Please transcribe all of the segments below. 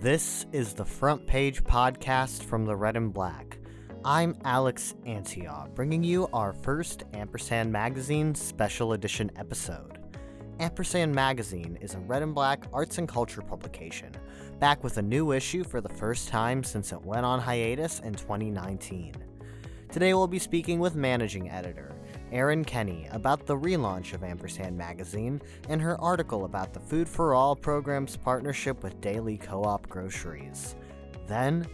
This is the Front Page Podcast from the Red and Black. I'm Alex Antioch, bringing you our first Ampersand Magazine special edition episode. Ampersand Magazine is a red and black arts and culture publication, back with a new issue for the first time since it went on hiatus in 2019. Today we'll be speaking with managing editor Erin Kenney about the relaunch of Ampersand Magazine and her article about the Food for All program's partnership with Daily Co op Groceries. Then,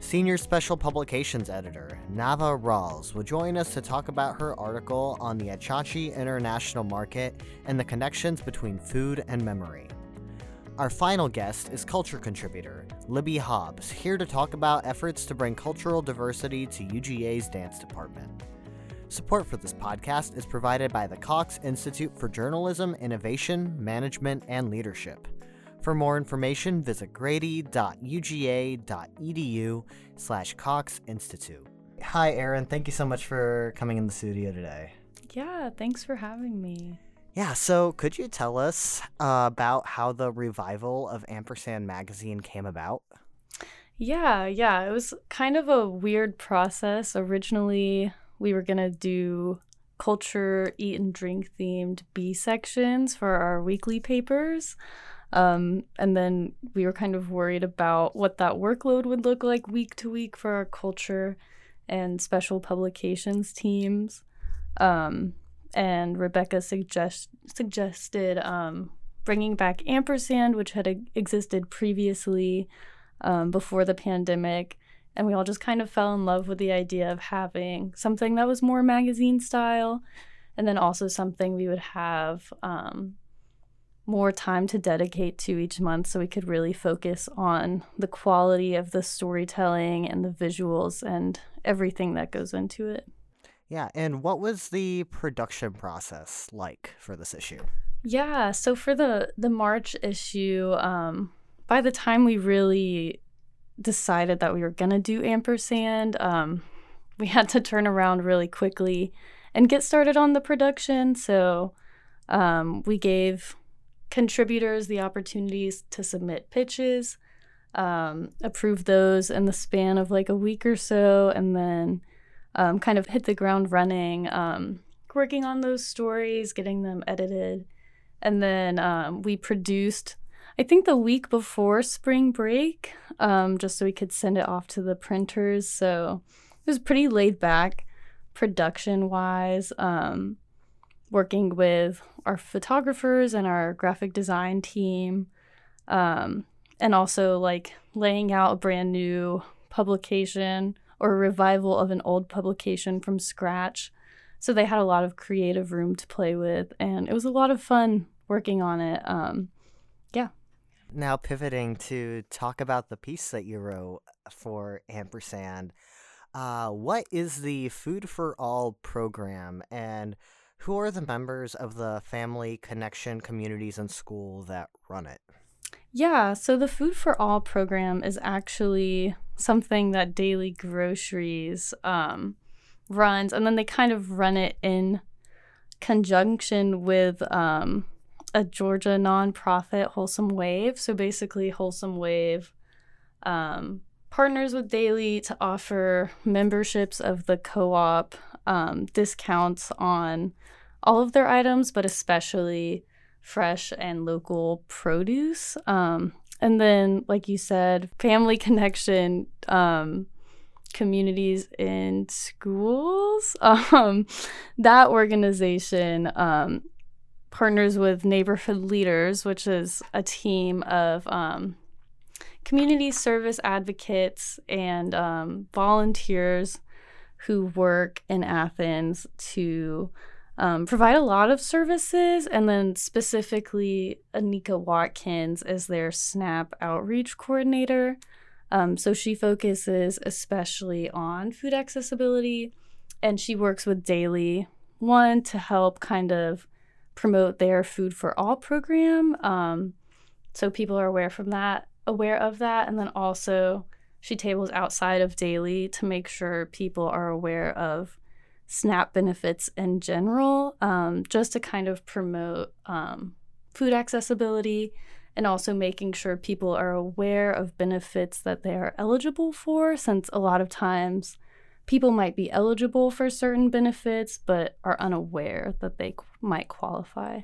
Senior Special Publications Editor Nava Rawls will join us to talk about her article on the Achachi International Market and the connections between food and memory. Our final guest is culture contributor Libby Hobbs, here to talk about efforts to bring cultural diversity to UGA's dance department. Support for this podcast is provided by the Cox Institute for Journalism, Innovation, Management, and Leadership. For more information, visit grady.uga.edu slash Cox Institute. Hi, Erin. Thank you so much for coming in the studio today. Yeah, thanks for having me. Yeah, so could you tell us uh, about how the revival of Ampersand magazine came about? Yeah, yeah, it was kind of a weird process. Originally, we were going to do culture, eat, and drink themed B sections for our weekly papers. Um, and then we were kind of worried about what that workload would look like week to week for our culture and special publications teams. Um, and Rebecca suggest- suggested um, bringing back Ampersand, which had existed previously um, before the pandemic. And we all just kind of fell in love with the idea of having something that was more magazine style, and then also something we would have um, more time to dedicate to each month so we could really focus on the quality of the storytelling and the visuals and everything that goes into it. Yeah, and what was the production process like for this issue? Yeah, so for the the March issue, um, by the time we really decided that we were gonna do ampersand, um, we had to turn around really quickly and get started on the production. So um, we gave contributors the opportunities to submit pitches, um, approve those in the span of like a week or so, and then um, kind of hit the ground running, um, working on those stories, getting them edited. And then um, we produced, I think, the week before spring break, um, just so we could send it off to the printers. So it was pretty laid back production wise. Um, working with our photographers and our graphic design team, um, and also like laying out a brand new publication or a revival of an old publication from scratch. So they had a lot of creative room to play with, and it was a lot of fun working on it. Um, yeah. Now, pivoting to talk about the piece that you wrote for Ampersand, uh, what is the Food for All program, and who are the members of the family connection communities and school that run it? Yeah, so the Food for All program is actually something that Daily Groceries um, runs, and then they kind of run it in conjunction with um, a Georgia nonprofit, Wholesome Wave. So basically, Wholesome Wave um, partners with Daily to offer memberships of the co op um, discounts on all of their items, but especially fresh and local produce. Um, and then, like you said, family connection, um, communities in schools. Um, that organization um, partners with Neighborhood Leaders, which is a team of um, community service advocates and um, volunteers who work in Athens to um, provide a lot of services. And then specifically, Anika Watkins is their SNAP outreach coordinator. Um, so she focuses especially on food accessibility and she works with Daily One to help kind of promote their Food for All program. Um, so people are aware from that, aware of that, and then also she tables outside of Daily to make sure people are aware of SNAP benefits in general, um, just to kind of promote um, food accessibility and also making sure people are aware of benefits that they are eligible for, since a lot of times people might be eligible for certain benefits but are unaware that they might qualify.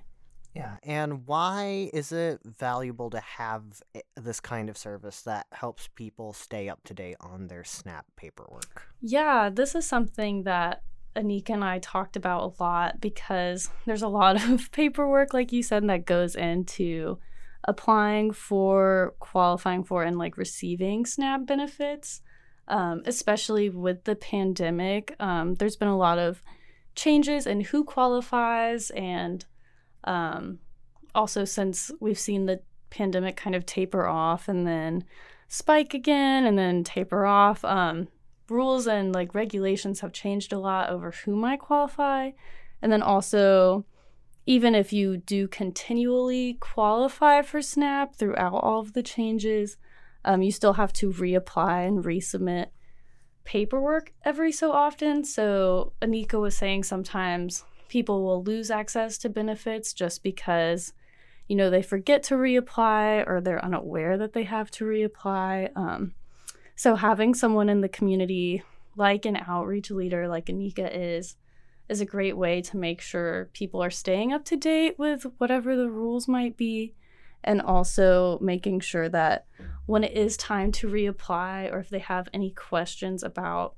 Yeah, and why is it valuable to have eh, this kind of service that helps people stay up to date on their SNAP paperwork? Yeah, this is something that Anika and I talked about a lot because there's a lot of paperwork, like you said, that goes into applying for, qualifying for, and like receiving SNAP benefits. Um, especially with the pandemic, um, there's been a lot of changes in who qualifies and um, also, since we've seen the pandemic kind of taper off and then spike again and then taper off, um, rules and like regulations have changed a lot over who might qualify. And then also, even if you do continually qualify for SNAP throughout all of the changes, um, you still have to reapply and resubmit paperwork every so often. So, Anika was saying sometimes people will lose access to benefits just because you know they forget to reapply or they're unaware that they have to reapply um, so having someone in the community like an outreach leader like anika is is a great way to make sure people are staying up to date with whatever the rules might be and also making sure that when it is time to reapply or if they have any questions about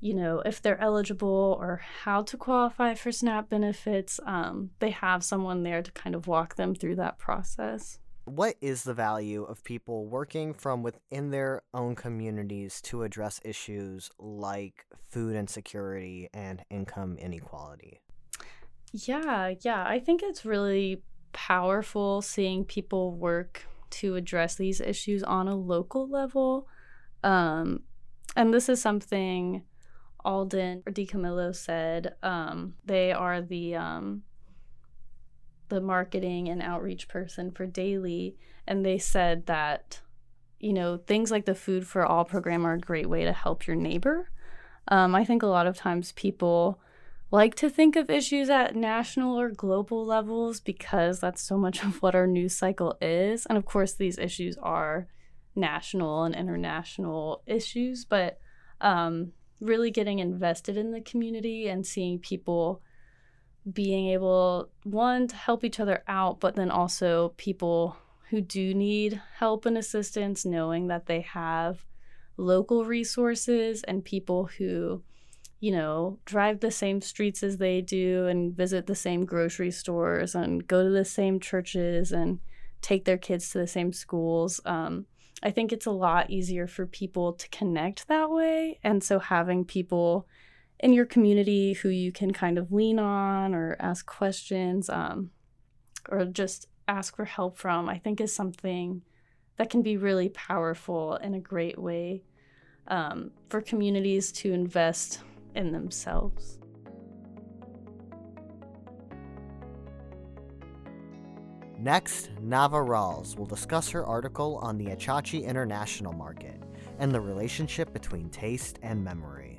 you know, if they're eligible or how to qualify for SNAP benefits, um, they have someone there to kind of walk them through that process. What is the value of people working from within their own communities to address issues like food insecurity and income inequality? Yeah, yeah. I think it's really powerful seeing people work to address these issues on a local level. Um, and this is something Alden or DiCamillo said um, they are the um, the marketing and outreach person for Daily, and they said that you know things like the Food for All program are a great way to help your neighbor. Um, I think a lot of times people like to think of issues at national or global levels because that's so much of what our news cycle is, and of course these issues are national and international issues, but um, really getting invested in the community and seeing people being able one to help each other out but then also people who do need help and assistance knowing that they have local resources and people who you know drive the same streets as they do and visit the same grocery stores and go to the same churches and take their kids to the same schools um, I think it's a lot easier for people to connect that way. And so having people in your community who you can kind of lean on or ask questions um, or just ask for help from, I think is something that can be really powerful in a great way um, for communities to invest in themselves. Next, Nava Rawls will discuss her article on the Achachi International Market and the relationship between taste and memory.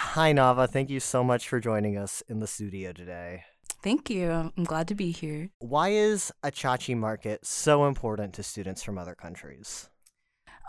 Hi, Nava. Thank you so much for joining us in the studio today. Thank you. I'm glad to be here. Why is Achachi Market so important to students from other countries?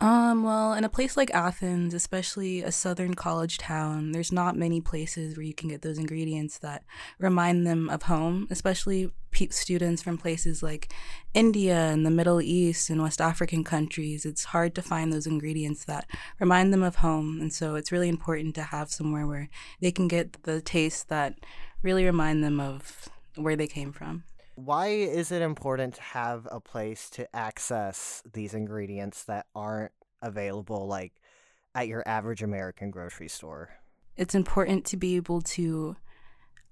Um, well, in a place like Athens, especially a southern college town, there's not many places where you can get those ingredients that remind them of home, especially students from places like India and the Middle East and West African countries. It's hard to find those ingredients that remind them of home. And so it's really important to have somewhere where they can get the taste that really remind them of where they came from. Why is it important to have a place to access these ingredients that aren't available like at your average American grocery store? It's important to be able to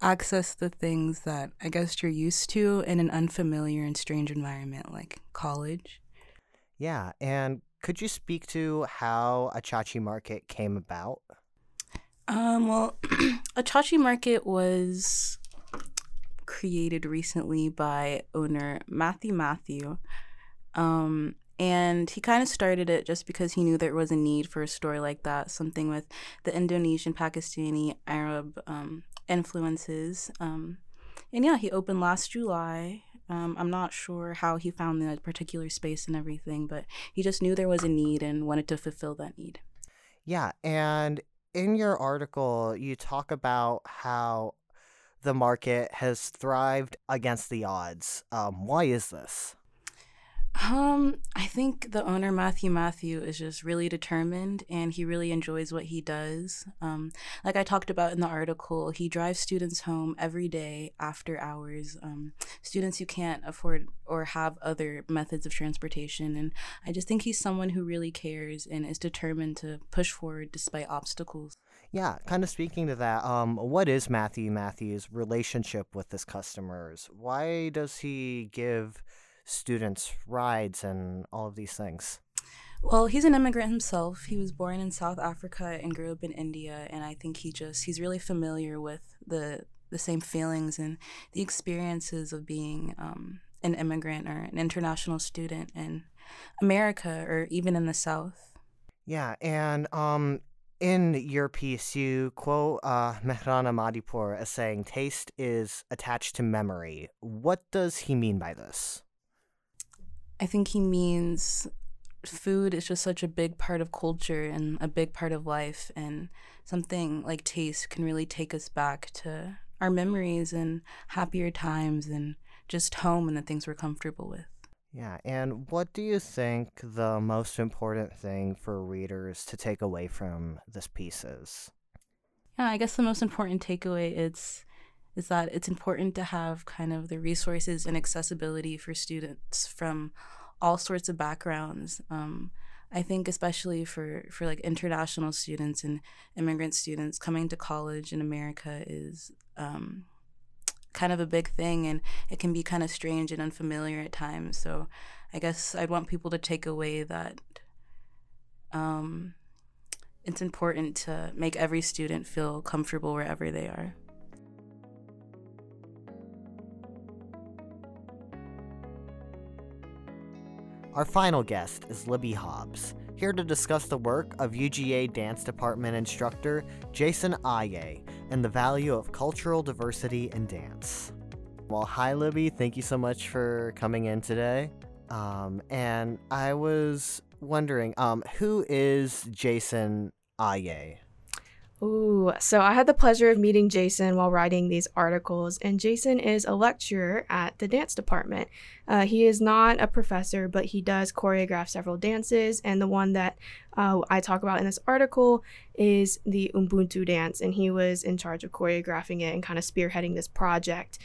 access the things that I guess you're used to in an unfamiliar and strange environment like college. Yeah, and could you speak to how Achachi Market came about? Um, well, Achachi Market was created recently by owner Matthew Matthew. Um, and he kind of started it just because he knew there was a need for a story like that, something with the Indonesian, Pakistani, Arab um, influences. Um, and yeah, he opened last July. Um, I'm not sure how he found the particular space and everything, but he just knew there was a need and wanted to fulfill that need. Yeah, and in your article, you talk about how the market has thrived against the odds. Um, why is this? Um, I think the owner Matthew Matthew is just really determined and he really enjoys what he does. Um, like I talked about in the article, he drives students home every day after hours. Um, students who can't afford or have other methods of transportation, and I just think he's someone who really cares and is determined to push forward despite obstacles. Yeah, kind of speaking to that, um, what is Matthew Matthews' relationship with his customers? Why does he give students rides and all of these things? Well, he's an immigrant himself. He was born in South Africa and grew up in India, and I think he just he's really familiar with the the same feelings and the experiences of being um, an immigrant or an international student in America or even in the South. Yeah, and um, in your piece, you quote uh, Madipur as saying, "Taste is attached to memory." What does he mean by this? I think he means food is just such a big part of culture and a big part of life and something like taste can really take us back to our memories and happier times and just home and the things we're comfortable with. Yeah, and what do you think the most important thing for readers to take away from this piece is? Yeah, I guess the most important takeaway is is that it's important to have kind of the resources and accessibility for students from all sorts of backgrounds. Um, I think especially for, for like international students and immigrant students coming to college in America is um, kind of a big thing and it can be kind of strange and unfamiliar at times. So I guess I'd want people to take away that um, it's important to make every student feel comfortable wherever they are. Our final guest is Libby Hobbs, here to discuss the work of UGA Dance Department instructor Jason Aye and the value of cultural diversity in dance. Well, hi Libby, thank you so much for coming in today. Um, and I was wondering, um, who is Jason Aye? Ooh, so I had the pleasure of meeting Jason while writing these articles, and Jason is a lecturer at the dance department. Uh, he is not a professor, but he does choreograph several dances, and the one that uh, I talk about in this article is the Ubuntu dance, and he was in charge of choreographing it and kind of spearheading this project.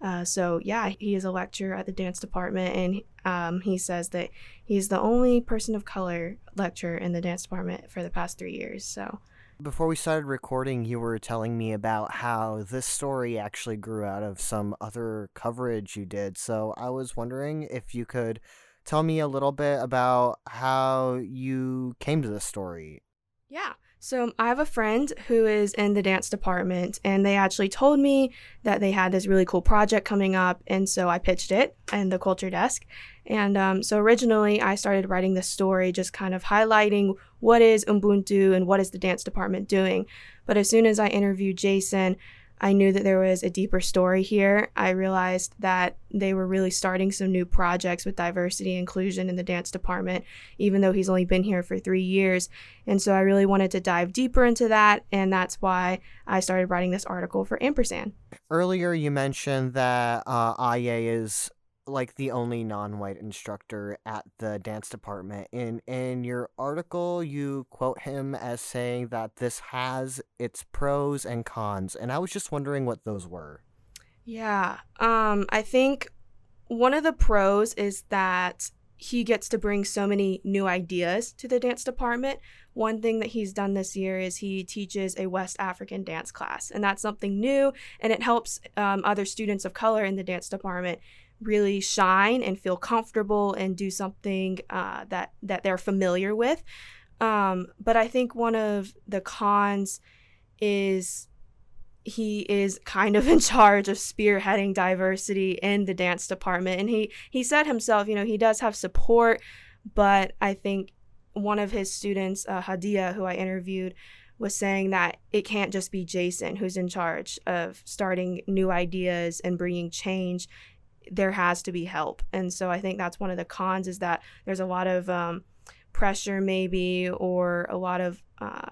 Uh, so yeah, he is a lecturer at the dance department, and um, he says that he's the only person of color lecturer in the dance department for the past three years. So before we started recording, you were telling me about how this story actually grew out of some other coverage you did. So I was wondering if you could tell me a little bit about how you came to this story. Yeah. So I have a friend who is in the dance department, and they actually told me that they had this really cool project coming up, and so I pitched it in the culture desk. And um, so originally, I started writing the story, just kind of highlighting what is Ubuntu and what is the dance department doing. But as soon as I interviewed Jason, I knew that there was a deeper story here. I realized that they were really starting some new projects with diversity inclusion in the dance department, even though he's only been here for three years. And so I really wanted to dive deeper into that. And that's why I started writing this article for Ampersand. Earlier, you mentioned that uh, Aye is like the only non-white instructor at the dance department. In in your article, you quote him as saying that this has its pros and cons, and I was just wondering what those were. Yeah, um, I think one of the pros is that he gets to bring so many new ideas to the dance department. One thing that he's done this year is he teaches a West African dance class, and that's something new, and it helps um, other students of color in the dance department really shine and feel comfortable and do something uh, that that they're familiar with. Um, but I think one of the cons is he is kind of in charge of spearheading diversity in the dance department, and he he said himself, you know, he does have support, but I think one of his students, uh, Hadia, who I interviewed, was saying that it can't just be Jason who's in charge of starting new ideas and bringing change there has to be help. And so I think that's one of the cons is that there's a lot of um, pressure, maybe, or a lot of uh,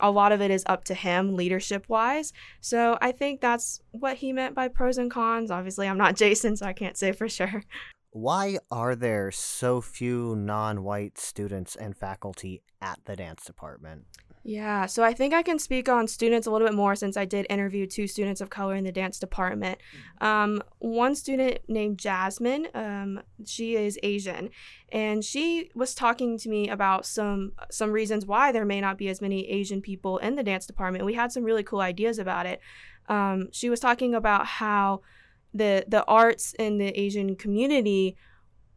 a lot of it is up to him leadership wise. So I think that's what he meant by pros and cons. Obviously, I'm not Jason, so I can't say for sure. Why are there so few non white students and faculty at the dance department? Yeah, so I think I can speak on students a little bit more since I did interview two students of color in the dance department. Um, one student named Jasmine, um, she is Asian, and she was talking to me about some some reasons why there may not be as many Asian people in the dance department. We had some really cool ideas about it. Um, she was talking about how the the arts in the Asian community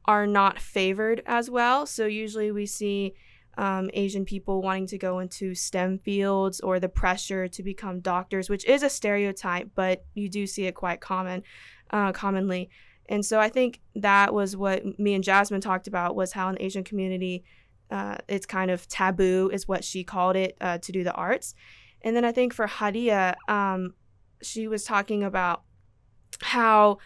are not favored as well. So usually we see um, Asian people wanting to go into STEM fields or the pressure to become doctors, which is a stereotype, but you do see it quite common, uh, commonly. And so I think that was what me and Jasmine talked about was how in the Asian community, uh, it's kind of taboo, is what she called it, uh, to do the arts. And then I think for Hadia, um, she was talking about how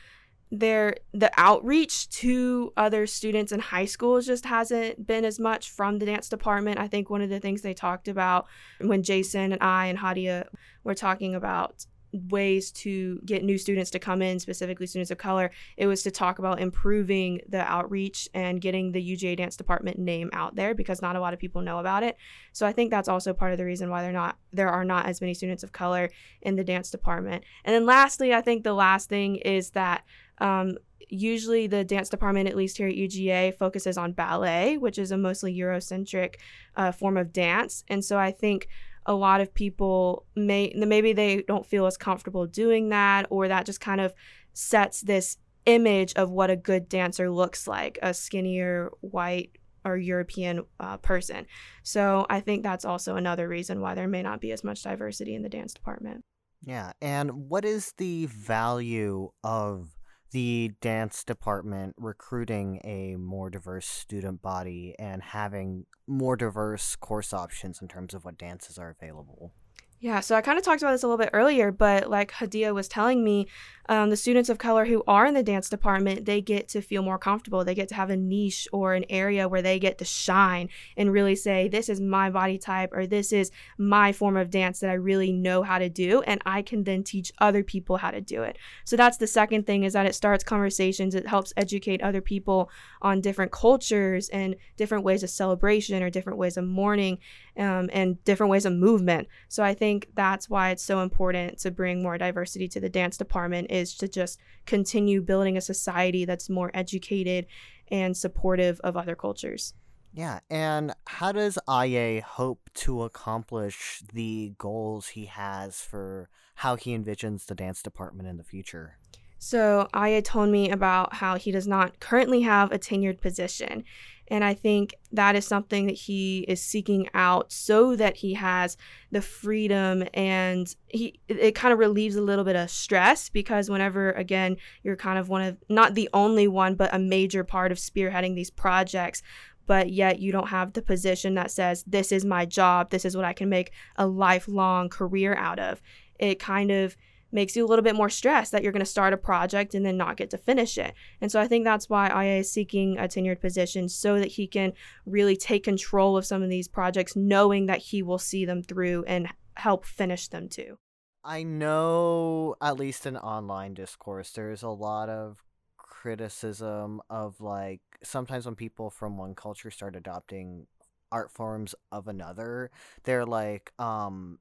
there the outreach to other students in high schools just hasn't been as much from the dance department. I think one of the things they talked about when Jason and I and Hadia were talking about ways to get new students to come in, specifically students of color, it was to talk about improving the outreach and getting the UGA dance department name out there because not a lot of people know about it. So I think that's also part of the reason why they're not there are not as many students of color in the dance department. And then lastly, I think the last thing is that um, usually, the dance department, at least here at UGA, focuses on ballet, which is a mostly Eurocentric uh, form of dance. And so I think a lot of people may maybe they don't feel as comfortable doing that, or that just kind of sets this image of what a good dancer looks like a skinnier, white, or European uh, person. So I think that's also another reason why there may not be as much diversity in the dance department. Yeah, and what is the value of the dance department recruiting a more diverse student body and having more diverse course options in terms of what dances are available. Yeah, so I kind of talked about this a little bit earlier, but like Hadia was telling me, um, the students of color who are in the dance department, they get to feel more comfortable. They get to have a niche or an area where they get to shine and really say, this is my body type or this is my form of dance that I really know how to do. And I can then teach other people how to do it. So that's the second thing is that it starts conversations. It helps educate other people on different cultures and different ways of celebration or different ways of mourning um, and different ways of movement. So I think that's why it's so important to bring more diversity to the dance department is to just continue building a society that's more educated and supportive of other cultures. Yeah, and how does Aye hope to accomplish the goals he has for how he envisions the dance department in the future? So Aye told me about how he does not currently have a tenured position. And I think that is something that he is seeking out so that he has the freedom and he it kind of relieves a little bit of stress because whenever again you're kind of one of not the only one but a major part of spearheading these projects but yet you don't have the position that says this is my job. This is what I can make a lifelong career out of. It kind of makes you a little bit more stressed that you're going to start a project and then not get to finish it. And so I think that's why Aye is seeking a tenured position so that he can really take control of some of these projects, knowing that he will see them through and help finish them too. I know, at least in online discourse, there's a lot of criticism of like sometimes when people from one culture start adopting art forms of another, they're like, um,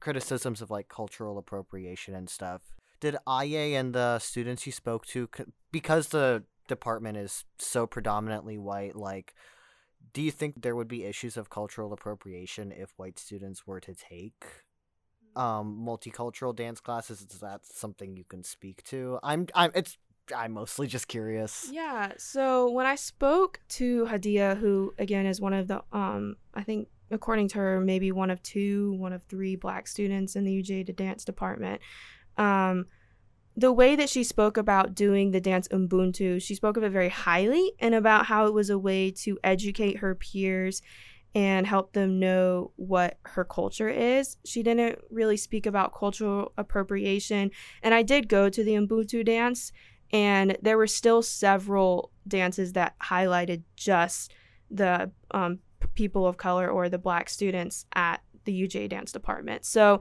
criticisms of like cultural appropriation and stuff. Did Aye and the students you spoke to, because the department is so predominantly white, like, do you think there would be issues of cultural appropriation if white students were to take um, multicultural dance classes? Is that something you can speak to? I'm, I'm, it's I'm mostly just curious. Yeah. So when I spoke to Hadia, who again is one of the um I think according to her, maybe one of two, one of three black students in the UGA dance department. Um, the way that she spoke about doing the dance Ubuntu, she spoke of it very highly and about how it was a way to educate her peers and help them know what her culture is. She didn't really speak about cultural appropriation. And I did go to the Ubuntu dance And there were still several dances that highlighted just the um, people of color or the black students at the UGA dance department. So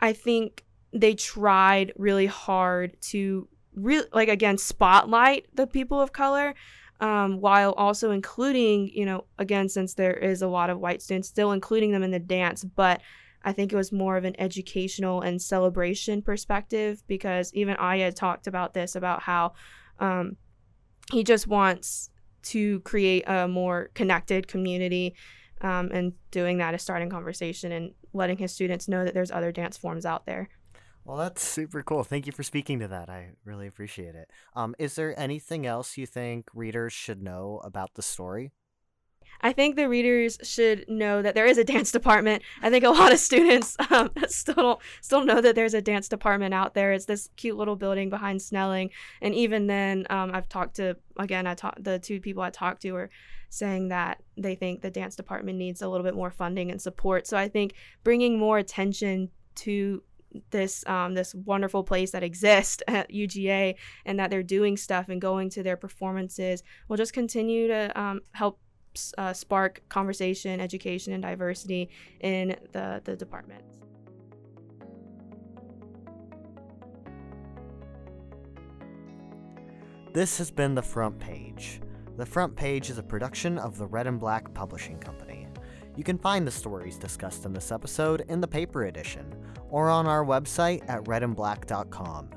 I think they tried really hard to really like again spotlight the people of color um, while also including you know again since there is a lot of white students still including them in the dance but i think it was more of an educational and celebration perspective because even Aye talked about this about how um, he just wants to create a more connected community um, and doing that is starting conversation and letting his students know that there's other dance forms out there well, that's super cool. Thank you for speaking to that. I really appreciate it. Um, is there anything else you think readers should know about the story? I think the readers should know that there is a dance department. I think a lot of students um, still don't, still know that there's a dance department out there. It's this cute little building behind Snelling, and even then, um, I've talked to again. I talked the two people I talked to were saying that they think the dance department needs a little bit more funding and support. So I think bringing more attention to this um, this wonderful place that exists at UGA and that they're doing stuff and going to their performances will just continue to um, help uh, spark conversation, education, and diversity in the, the department. This has been The Front Page. The Front Page is a production of the Red and Black Publishing Company. You can find the stories discussed in this episode in the paper edition or on our website at redandblack.com.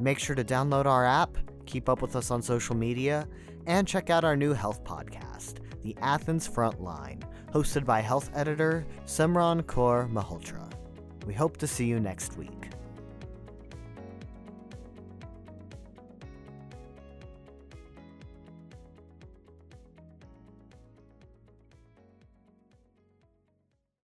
Make sure to download our app, keep up with us on social media, and check out our new health podcast, The Athens Frontline, hosted by health editor Simran Kaur Malhotra. We hope to see you next week.